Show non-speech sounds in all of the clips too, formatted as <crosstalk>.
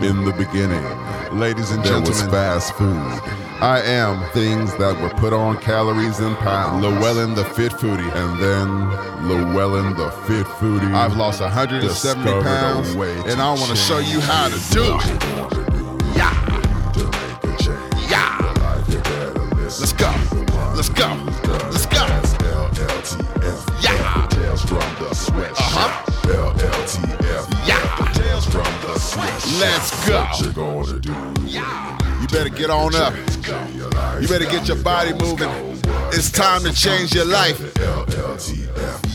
In the beginning, Ladies and there was gentlemen, fast food. I am things that were put on calories and pounds. Llewellyn the Fit Foodie. And then Llewellyn the Fit Foodie. I've lost 170 discovered a pounds, and I want to show you how to do it. Let's go. You better get on up. You better get your body moving. It's time to change your life.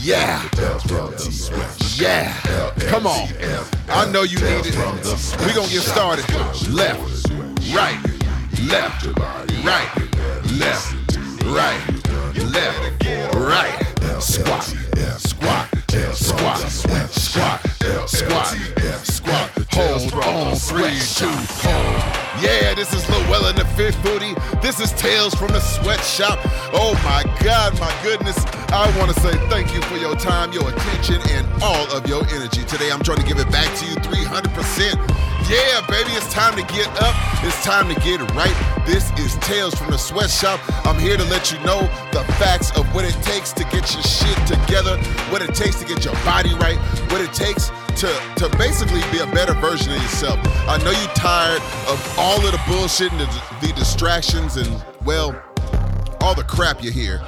Yeah. Yeah. Come on. I know you need it. We gonna get started. Left, right, left, right, left, right, left, right. Squat, squat, squat, squat, squat, three, two, hold. Yeah, this is Llewellyn the Fit Foodie. This is Tales from the Sweatshop. Oh my God, my goodness. I want to say thank you for your time, your attention, and all of your energy. Today I'm trying to give it back to you 300%. Yeah, baby, it's time to get up. It's time to get right. This is Tales from the Sweatshop. I'm here to let you know the facts of what it takes to get your shit together, what it takes to get your body right, what it takes to, to basically be a better version of yourself. I know you're tired of all of the bullshit and the, the distractions and, well, all the crap you hear.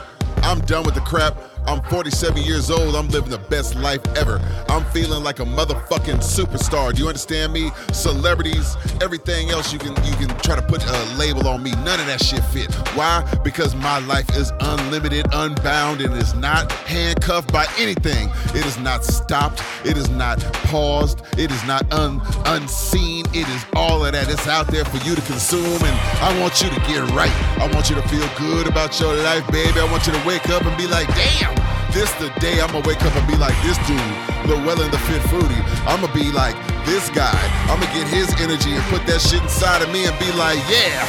I'm done with the crap. I'm 47 years old. I'm living the best life ever. I'm feeling like a motherfucking superstar. Do you understand me? Celebrities, everything else you can you can try to put a label on me. None of that shit fit. Why? Because my life is unlimited, unbound, and is not handcuffed by anything. It is not stopped. It is not paused. It is not un, unseen. It is all of that. It's out there for you to consume, and I want you to get right. I want you to feel good about your life, baby. I want you to wake up and be like, damn. This the day I'ma wake up and be like this dude, Llewellyn the Fit Foodie. I'ma be like this guy. I'ma get his energy and put that shit inside of me and be like, yeah,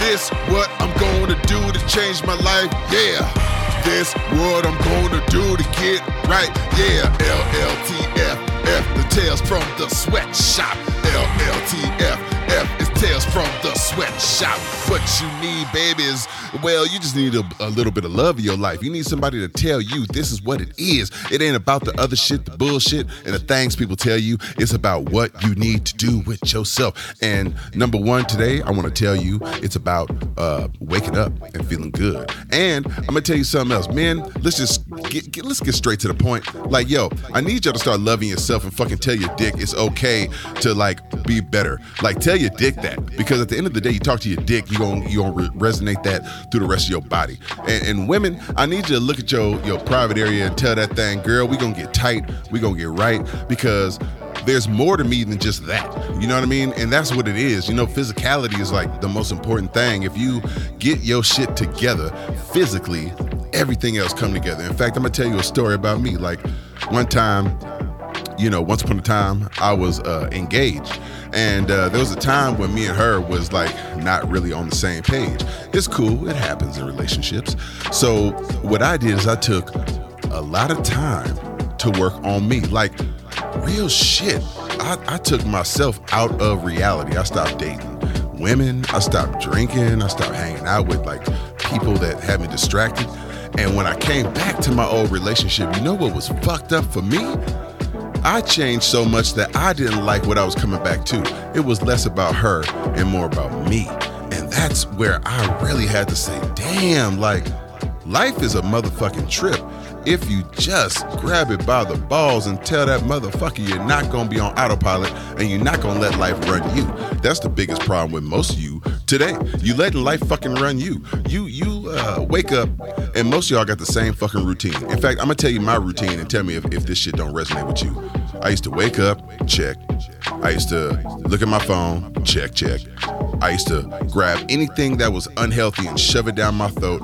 this what I'm gonna do to change my life. Yeah, this what I'm gonna do to get right. Yeah, LLTF, F the tales from the sweatshop. LLTF. Tales from the sweatshop. What you need, baby, is well, you just need a, a little bit of love in your life. You need somebody to tell you this is what it is. It ain't about the other shit, the bullshit, and the things people tell you. It's about what you need to do with yourself. And number one today, I want to tell you it's about uh, waking up and feeling good. And I'm gonna tell you something else, man. Let's just get, get let's get straight to the point. Like, yo, I need y'all to start loving yourself and fucking tell your dick it's okay to like be better. Like, tell your dick that because at the end of the day, you talk to your dick, you gonna you gonna re- resonate that through the rest of your body. And, and women, I need you to look at your your private area and tell that thing, girl, we gonna get tight, we gonna get right because there's more to me than just that. You know what I mean? And that's what it is. You know, physicality is like the most important thing. If you get your shit together physically, everything else come together. In fact, I'm gonna tell you a story about me. Like one time, you know, once upon a time, I was uh, engaged, and uh, there was a time when me and her was like not really on the same page. It's cool; it happens in relationships. So what I did is I took a lot of time to work on me, like real shit. I, I took myself out of reality. I stopped dating women. I stopped drinking. I stopped hanging out with like people that had me distracted. And when I came back to my old relationship, you know what was fucked up for me? I changed so much that I didn't like what I was coming back to. It was less about her and more about me. And that's where I really had to say, damn, like, life is a motherfucking trip. If you just grab it by the balls and tell that motherfucker you're not gonna be on autopilot and you're not gonna let life run you. That's the biggest problem with most of you today. You letting life fucking run you. You you uh, wake up and most of y'all got the same fucking routine. In fact, I'm gonna tell you my routine and tell me if, if this shit don't resonate with you. I used to wake up, check. I used to look at my phone, check, check. I used to grab anything that was unhealthy and shove it down my throat.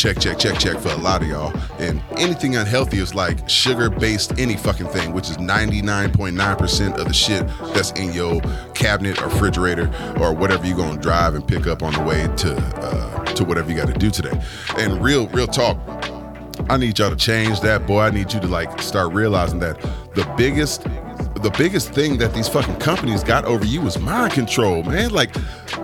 Check, check, check, check for a lot of y'all. And anything unhealthy is like sugar based any fucking thing, which is 99.9% of the shit that's in your cabinet or refrigerator or whatever you're gonna drive and pick up on the way to uh, to whatever you gotta do today. And real, real talk, I need y'all to change that, boy. I need you to like start realizing that the biggest the biggest thing that these fucking companies got over you is mind control, man. Like,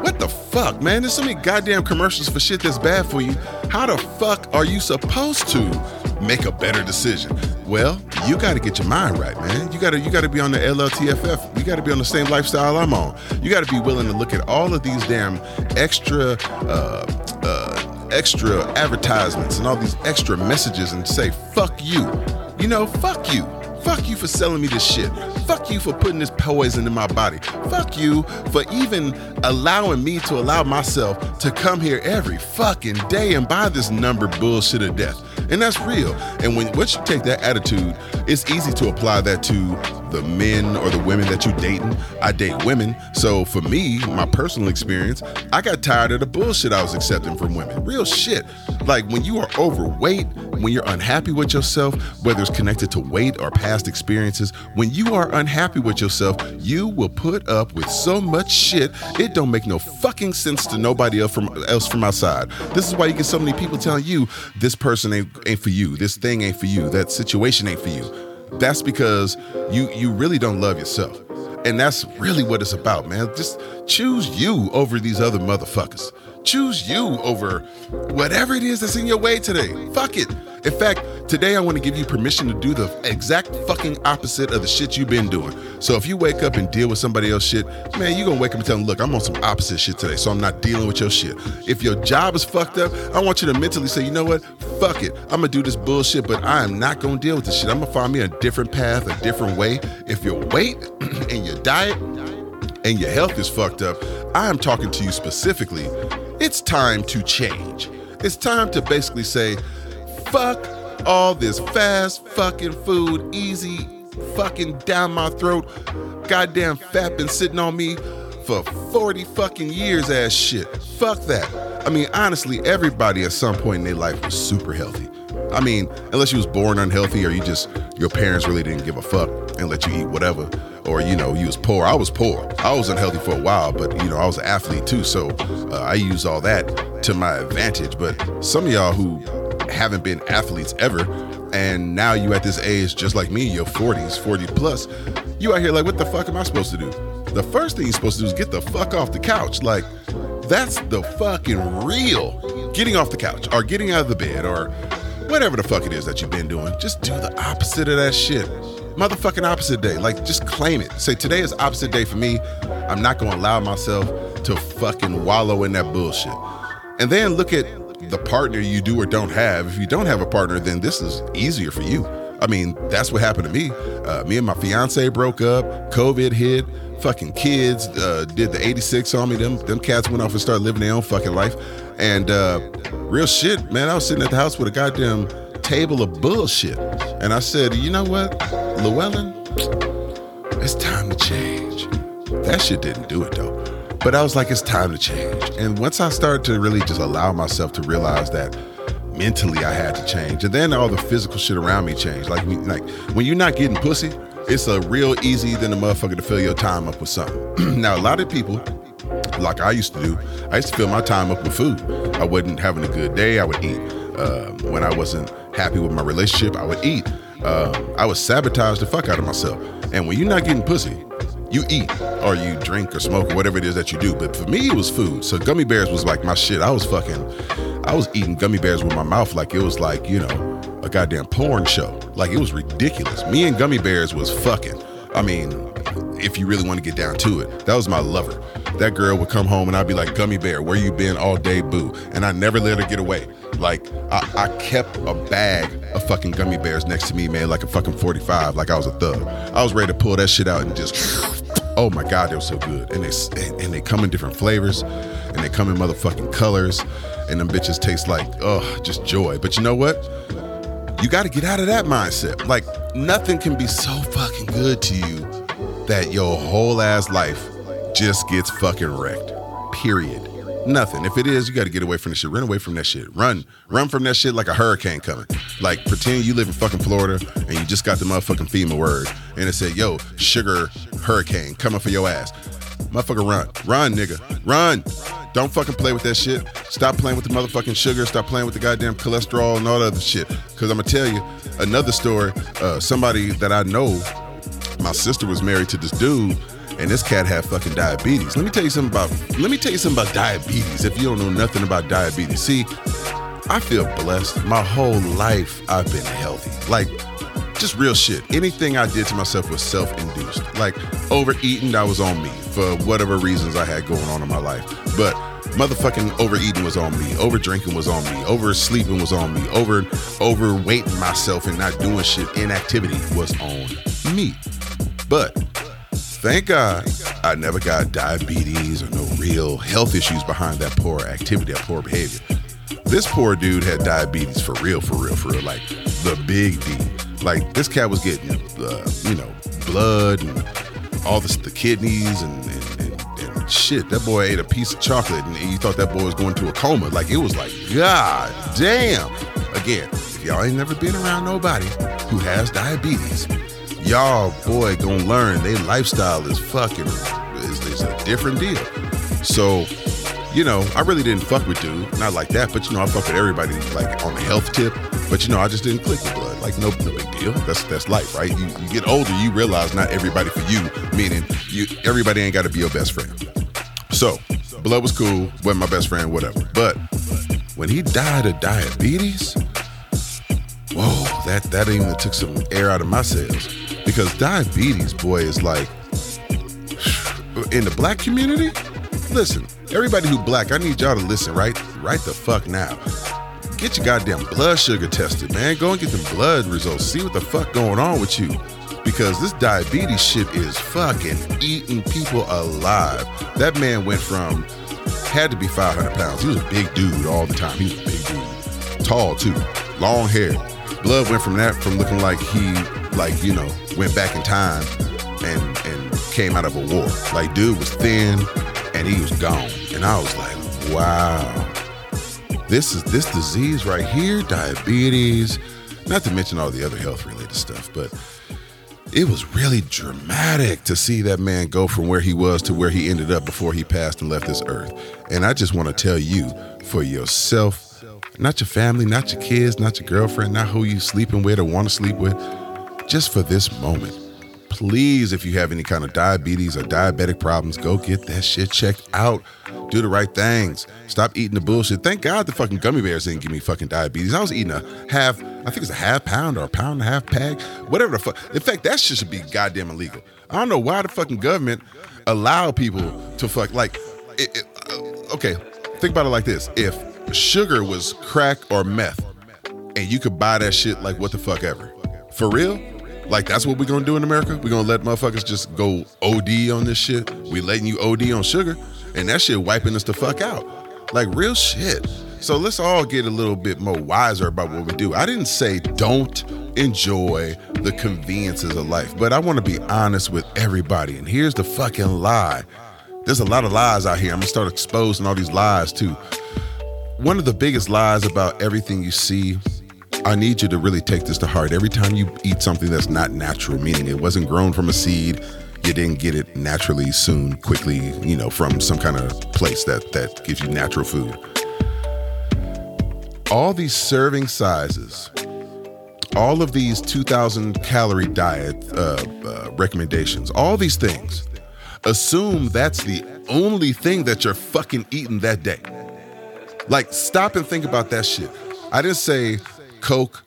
what the fuck, man? There's so many goddamn commercials for shit that's bad for you. How the fuck are you supposed to make a better decision? Well, you got to get your mind right, man. You got to you got to be on the LLTFF. You got to be on the same lifestyle I'm on. You got to be willing to look at all of these damn extra uh, uh, extra advertisements and all these extra messages and say fuck you. You know, fuck you. Fuck you for selling me this shit. Fuck you for putting this poison in my body. Fuck you for even allowing me to allow myself to come here every fucking day and buy this number bullshit of death. And that's real. And when once you take that attitude, it's easy to apply that to the men or the women that you dating. I date women. So for me, my personal experience, I got tired of the bullshit I was accepting from women. Real shit. Like when you are overweight, when you're unhappy with yourself, whether it's connected to weight or past experiences, when you are unhappy with yourself, you will put up with so much shit. It don't make no fucking sense to nobody else from else from outside. This is why you get so many people telling you this person ain't, ain't for you, this thing ain't for you, that situation ain't for you. That's because you you really don't love yourself. And that's really what it's about, man. Just choose you over these other motherfuckers. Choose you over whatever it is that's in your way today. Fuck it. In fact, today I want to give you permission to do the exact fucking opposite of the shit you've been doing. So if you wake up and deal with somebody else shit, man, you're gonna wake up and tell them, look, I'm on some opposite shit today, so I'm not dealing with your shit. If your job is fucked up, I want you to mentally say, you know what? Fuck it. I'm gonna do this bullshit, but I am not gonna deal with this shit. I'm gonna find me a different path, a different way. If your weight <clears throat> and your diet and your health is fucked up, I am talking to you specifically. It's time to change. It's time to basically say, fuck all this fast fucking food, easy fucking down my throat, goddamn fat been sitting on me for 40 fucking years ass shit. Fuck that. I mean, honestly, everybody at some point in their life was super healthy. I mean, unless you was born unhealthy or you just your parents really didn't give a fuck and let you eat whatever, or you know you was poor. I was poor. I was unhealthy for a while, but you know I was an athlete too, so uh, I used all that to my advantage. But some of y'all who haven't been athletes ever, and now you at this age just like me, your 40s, 40 plus, you out here like, what the fuck am I supposed to do? The first thing you're supposed to do is get the fuck off the couch. Like, that's the fucking real getting off the couch or getting out of the bed or whatever the fuck it is that you've been doing. Just do the opposite of that shit. Motherfucking opposite day. Like, just claim it. Say, today is opposite day for me. I'm not gonna allow myself to fucking wallow in that bullshit. And then look at the partner you do or don't have. If you don't have a partner, then this is easier for you. I mean, that's what happened to me. Uh, me and my fiance broke up. COVID hit. Fucking kids uh, did the 86 on me. Them them cats went off and started living their own fucking life. And uh, real shit, man. I was sitting at the house with a goddamn table of bullshit. And I said, you know what, Llewellyn, it's time to change. That shit didn't do it though. But I was like, it's time to change. And once I started to really just allow myself to realize that mentally I had to change, and then all the physical shit around me changed. Like, like when you're not getting pussy, it's a real easy than a motherfucker to fill your time up with something. <clears throat> now, a lot of people, like I used to do, I used to fill my time up with food. I wasn't having a good day, I would eat. Uh, when I wasn't happy with my relationship, I would eat. Uh, I would sabotage the fuck out of myself. And when you're not getting pussy, you eat or you drink or smoke or whatever it is that you do. But for me, it was food. So gummy bears was like my shit. I was fucking, I was eating gummy bears with my mouth like it was like, you know, a goddamn porn show. Like it was ridiculous. Me and gummy bears was fucking. I mean, if you really want to get down to it, that was my lover. That girl would come home and I'd be like, Gummy Bear, where you been all day, boo? And I never let her get away. Like, I, I kept a bag of fucking gummy bears next to me, man, like a fucking 45, like I was a thug. I was ready to pull that shit out and just, oh my God, they were so good. And they, and they come in different flavors and they come in motherfucking colors. And them bitches taste like, oh, just joy. But you know what? You got to get out of that mindset. Like, nothing can be so fucking good to you that your whole ass life just gets fucking wrecked. Period. Nothing. If it is, you got to get away from the shit. Run away from that shit. Run. Run from that shit like a hurricane coming. Like pretend you live in fucking Florida and you just got the motherfucking FEMA word and it said, yo, sugar hurricane coming for your ass. Motherfucker, run. Run, nigga. Run. Don't fucking play with that shit. Stop playing with the motherfucking sugar. Stop playing with the goddamn cholesterol and all that other shit. Because I'm going to tell you another story. Uh, somebody that I know my sister was married to this dude, and this cat had fucking diabetes. Let me tell you something about let me tell you something about diabetes. If you don't know nothing about diabetes, see, I feel blessed. My whole life I've been healthy. Like just real shit. Anything I did to myself was self-induced. Like overeating, that was on me for whatever reasons I had going on in my life. But motherfucking overeating was on me. overdrinking was on me. Oversleeping was on me. Over overweighting myself and not doing shit. Inactivity was on me. But thank God I never got diabetes or no real health issues behind that poor activity, that poor behavior. This poor dude had diabetes for real, for real, for real. Like the big D. Like this cat was getting, uh, you know, blood and all this, the kidneys and, and, and, and shit. That boy ate a piece of chocolate and you thought that boy was going to a coma. Like it was like, God damn. Again, if y'all ain't never been around nobody who has diabetes, y'all boy gonna learn their lifestyle is fucking is, is a different deal. So you know, I really didn't fuck with dude, not like that, but you know, I fuck with everybody like on the health tip. But you know, I just didn't click with blood. Like no, no big deal. That's that's life, right? You, you get older, you realize not everybody for you. Meaning, you everybody ain't got to be your best friend. So, blood was cool, wasn't my best friend, whatever. But when he died of diabetes, whoa, that that even took some air out of my sails because diabetes, boy, is like in the black community. Listen, everybody who black, I need y'all to listen, right? Right the fuck now. Get your goddamn blood sugar tested, man. Go and get them blood results. See what the fuck going on with you. Because this diabetes shit is fucking eating people alive. That man went from had to be 500 pounds. He was a big dude all the time. He was a big dude, tall too, long hair. Blood went from that from looking like he like you know went back in time and and came out of a war. Like dude was thin and he was gone. And I was like, wow. This is this disease right here, diabetes, not to mention all the other health related stuff, but it was really dramatic to see that man go from where he was to where he ended up before he passed and left this earth. And I just want to tell you for yourself, not your family, not your kids, not your girlfriend, not who you sleeping with or want to sleep with, just for this moment please, if you have any kind of diabetes or diabetic problems, go get that shit checked out. Do the right things. Stop eating the bullshit. Thank God the fucking gummy bears didn't give me fucking diabetes. I was eating a half, I think it's a half pound or a pound and a half pack, whatever the fuck. In fact, that shit should be goddamn illegal. I don't know why the fucking government allow people to fuck like. It, it, uh, okay, think about it like this: if sugar was crack or meth, and you could buy that shit like what the fuck ever, for real like that's what we're gonna do in America. We're gonna let motherfuckers just go OD on this shit. We letting you OD on sugar, and that shit wiping us the fuck out. Like real shit. So let's all get a little bit more wiser about what we do. I didn't say don't enjoy the conveniences of life, but I want to be honest with everybody. And here's the fucking lie. There's a lot of lies out here. I'm gonna start exposing all these lies too. One of the biggest lies about everything you see I need you to really take this to heart. Every time you eat something that's not natural, meaning it wasn't grown from a seed, you didn't get it naturally, soon, quickly, you know, from some kind of place that that gives you natural food. All these serving sizes, all of these 2,000 calorie diet uh, uh, recommendations, all these things, assume that's the only thing that you're fucking eating that day. Like, stop and think about that shit. I didn't say Coke,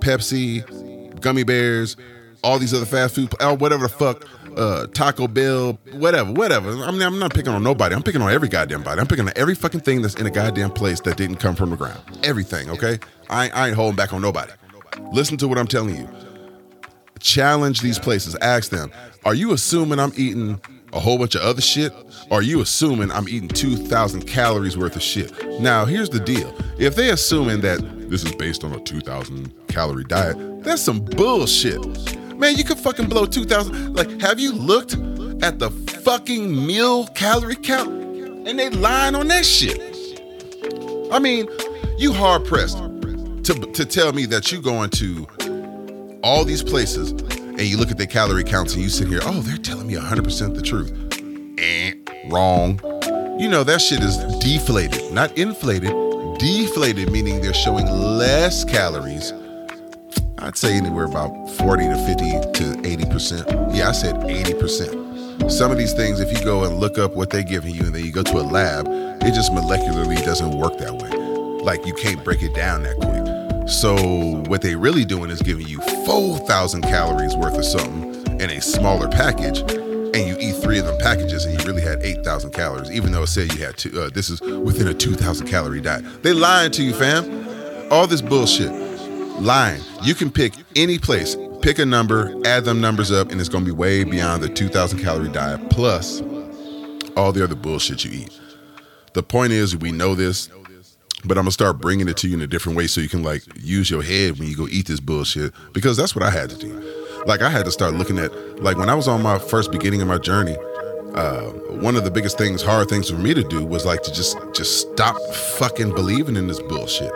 Pepsi, gummy bears, all these other fast food, uh, whatever the fuck, uh, Taco Bell, whatever, whatever. I mean, I'm not picking on nobody. I'm picking on every goddamn body. I'm picking on every fucking thing that's in a goddamn place that didn't come from the ground. Everything, okay? I, I ain't holding back on nobody. Listen to what I'm telling you. Challenge these places. Ask them, are you assuming I'm eating a whole bunch of other shit? Or are you assuming I'm eating 2,000 calories worth of shit? Now, here's the deal. If they assuming that this is based on a 2,000 calorie diet, that's some bullshit. Man, you could fucking blow 2,000. Like, have you looked at the fucking meal calorie count? And they lying on that shit. I mean, you hard pressed to, to tell me that you going to all these places and you look at the calorie counts and you sit here, oh, they're telling me 100% the truth. Eh, wrong. You know, that shit is deflated, not inflated. Deflated, meaning they're showing less calories. I'd say anywhere about 40 to 50 to 80%. Yeah, I said 80%. Some of these things, if you go and look up what they're giving you and then you go to a lab, it just molecularly doesn't work that way. Like you can't break it down that quick. So what they're really doing is giving you 4,000 calories worth of something in a smaller package three of them packages and you really had 8,000 calories, even though it said you had two, uh, this is within a 2,000 calorie diet. They lying to you, fam. All this bullshit. Lying. You can pick any place, pick a number, add them numbers up, and it's gonna be way beyond the 2,000 calorie diet plus all the other bullshit you eat. The point is, we know this, but I'm gonna start bringing it to you in a different way so you can like use your head when you go eat this bullshit because that's what I had to do. Like I had to start looking at like when I was on my first beginning of my journey. Uh, one of the biggest things, hard things for me to do was like to just just stop fucking believing in this bullshit.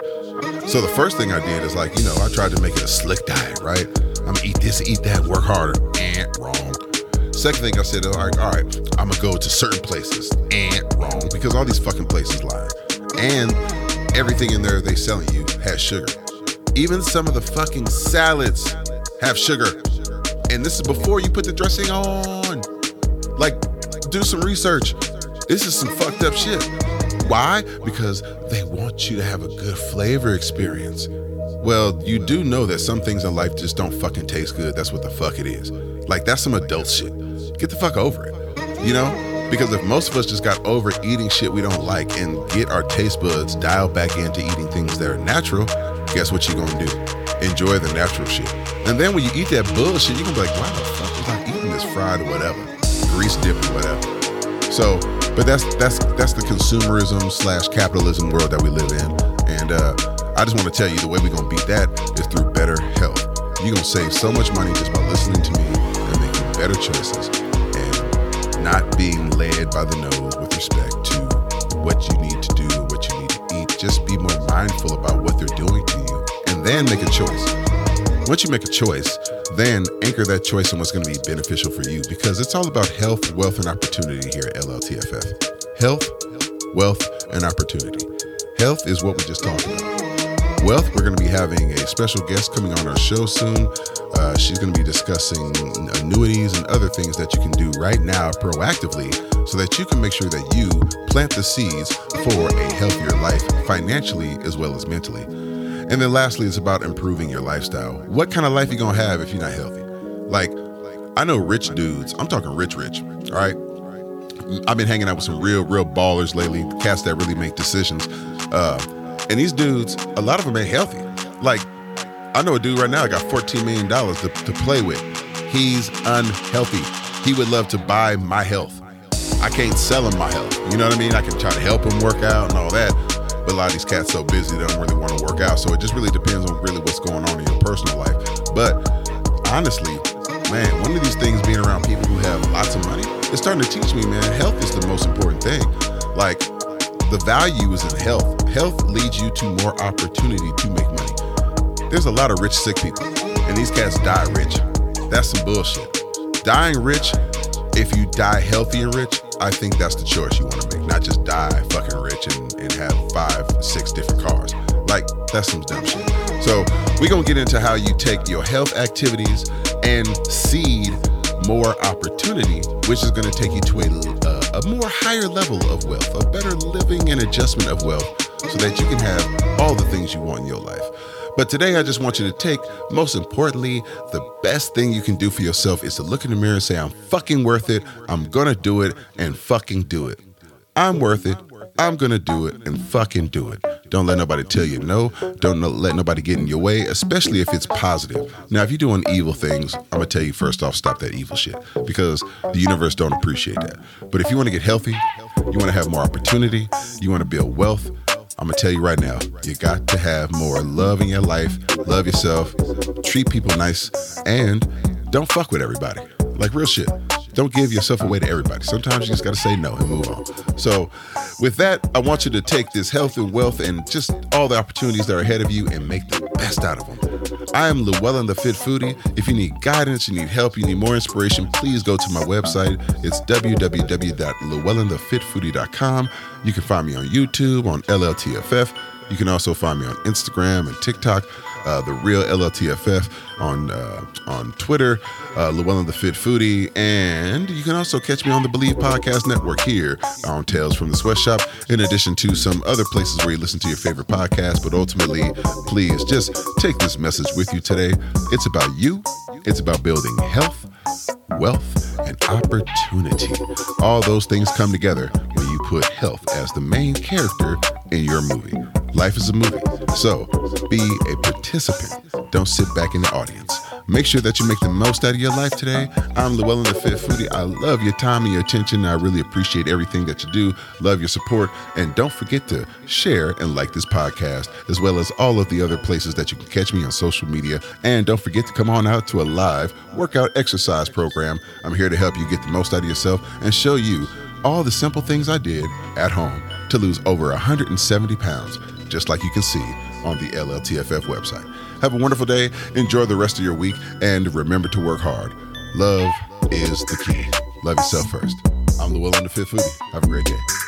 So the first thing I did is like, you know, I tried to make it a slick diet, right? I'm gonna eat this, eat that, work harder. And wrong. Second thing I said, all right, all right, I'm gonna go to certain places. And wrong, because all these fucking places lie. And everything in there they selling you has sugar. Even some of the fucking salads have sugar. And this is before you put the dressing on. Like, do some research. This is some fucked up shit. Why? Because they want you to have a good flavor experience. Well, you do know that some things in life just don't fucking taste good. That's what the fuck it is. Like, that's some adult shit. Get the fuck over it. You know? Because if most of us just got over eating shit we don't like and get our taste buds dialed back into eating things that are natural, guess what you're gonna do? Enjoy the natural shit. And then when you eat that bullshit, you're gonna be like, why the fuck was I eating this fried or whatever? Grease dipped or whatever. So, but that's that's that's the consumerism slash capitalism world that we live in. And uh, I just want to tell you the way we're gonna beat that is through better health. You're gonna save so much money just by listening to me and making better choices and not being led by the nose with respect to what you need to do, what you need to eat. Just be more mindful about what they're doing to you then make a choice. Once you make a choice, then anchor that choice on what's going to be beneficial for you because it's all about health, wealth, and opportunity here at LLTFF. Health, wealth, and opportunity. Health is what we just talked about. Wealth, we're going to be having a special guest coming on our show soon. Uh, she's going to be discussing annuities and other things that you can do right now proactively so that you can make sure that you plant the seeds for a healthier life financially as well as mentally. And then lastly, it's about improving your lifestyle. What kind of life you gonna have if you're not healthy? Like, I know rich dudes. I'm talking rich, rich. All right. I've been hanging out with some real, real ballers lately. Cats that really make decisions. Uh, and these dudes, a lot of them ain't healthy. Like, I know a dude right now that got 14 million dollars to, to play with. He's unhealthy. He would love to buy my health. I can't sell him my health. You know what I mean? I can try to help him work out and all that but a lot of these cats so busy they don't really want to work out. So it just really depends on really what's going on in your personal life. But honestly, man, one of these things being around people who have lots of money, it's starting to teach me, man, health is the most important thing. Like the value is in health. Health leads you to more opportunity to make money. There's a lot of rich sick people, and these cats die rich. That's some bullshit. Dying rich, if you die healthy and rich, I think that's the choice you want to make. Not just die fucking rich and, and have five, six different cars. Like, that's some dumb shit. So, we're going to get into how you take your health activities and seed more opportunity, which is going to take you to a, a, a more higher level of wealth, a better living and adjustment of wealth, so that you can have all the things you want in your life. But today, I just want you to take, most importantly, the best thing you can do for yourself is to look in the mirror and say, I'm fucking worth it. I'm gonna do it and fucking do it. I'm worth it. I'm gonna do it and fucking do it. Don't let nobody tell you no. Don't let nobody get in your way, especially if it's positive. Now, if you're doing evil things, I'm gonna tell you first off, stop that evil shit because the universe don't appreciate that. But if you want to get healthy, you want to have more opportunity, you want to build wealth, I'm gonna tell you right now, you got to have more love in your life, love yourself, treat people nice, and don't fuck with everybody. Like real shit. Don't give yourself away to everybody. Sometimes you just gotta say no and move on. So, with that, I want you to take this health and wealth and just all the opportunities that are ahead of you and make the best out of them. I am Llewellyn the Fit Foodie. If you need guidance, you need help, you need more inspiration, please go to my website. It's www.llewellynthefitfoodie.com. You can find me on YouTube, on LLTFF, You can also find me on Instagram and TikTok, uh, the real LLTFF on uh, on Twitter, uh, Llewellyn the Fit Foodie, and you can also catch me on the Bleav Podcast Network here on Tales from the Sweatshop. In addition to some other places where you listen to your favorite podcast, but ultimately, please just take this message with you today. It's about you. It's about building health, wealth, and opportunity. All those things come together when you put health as the main character in your movie. Life is a movie, so be a participant. Don't sit back in the audience. Make sure that you make the most out of your life today. I'm Llewellyn the Fit Foodie. I love your time and your attention. I really appreciate everything that you do. Love your support. And don't forget to share and like this podcast, as well as all of the other places that you can catch me on social media. And don't forget to come on out to a live workout exercise program. I'm here to help you get the most out of yourself and show you all the simple things I did at home to lose over 170 pounds, just like you can see on the LLTFF website. Have a wonderful day. Enjoy the rest of your week. And remember to work hard. Love is the key. Love yourself first. I'm Llewellyn the Fit Foodie. Have a great day.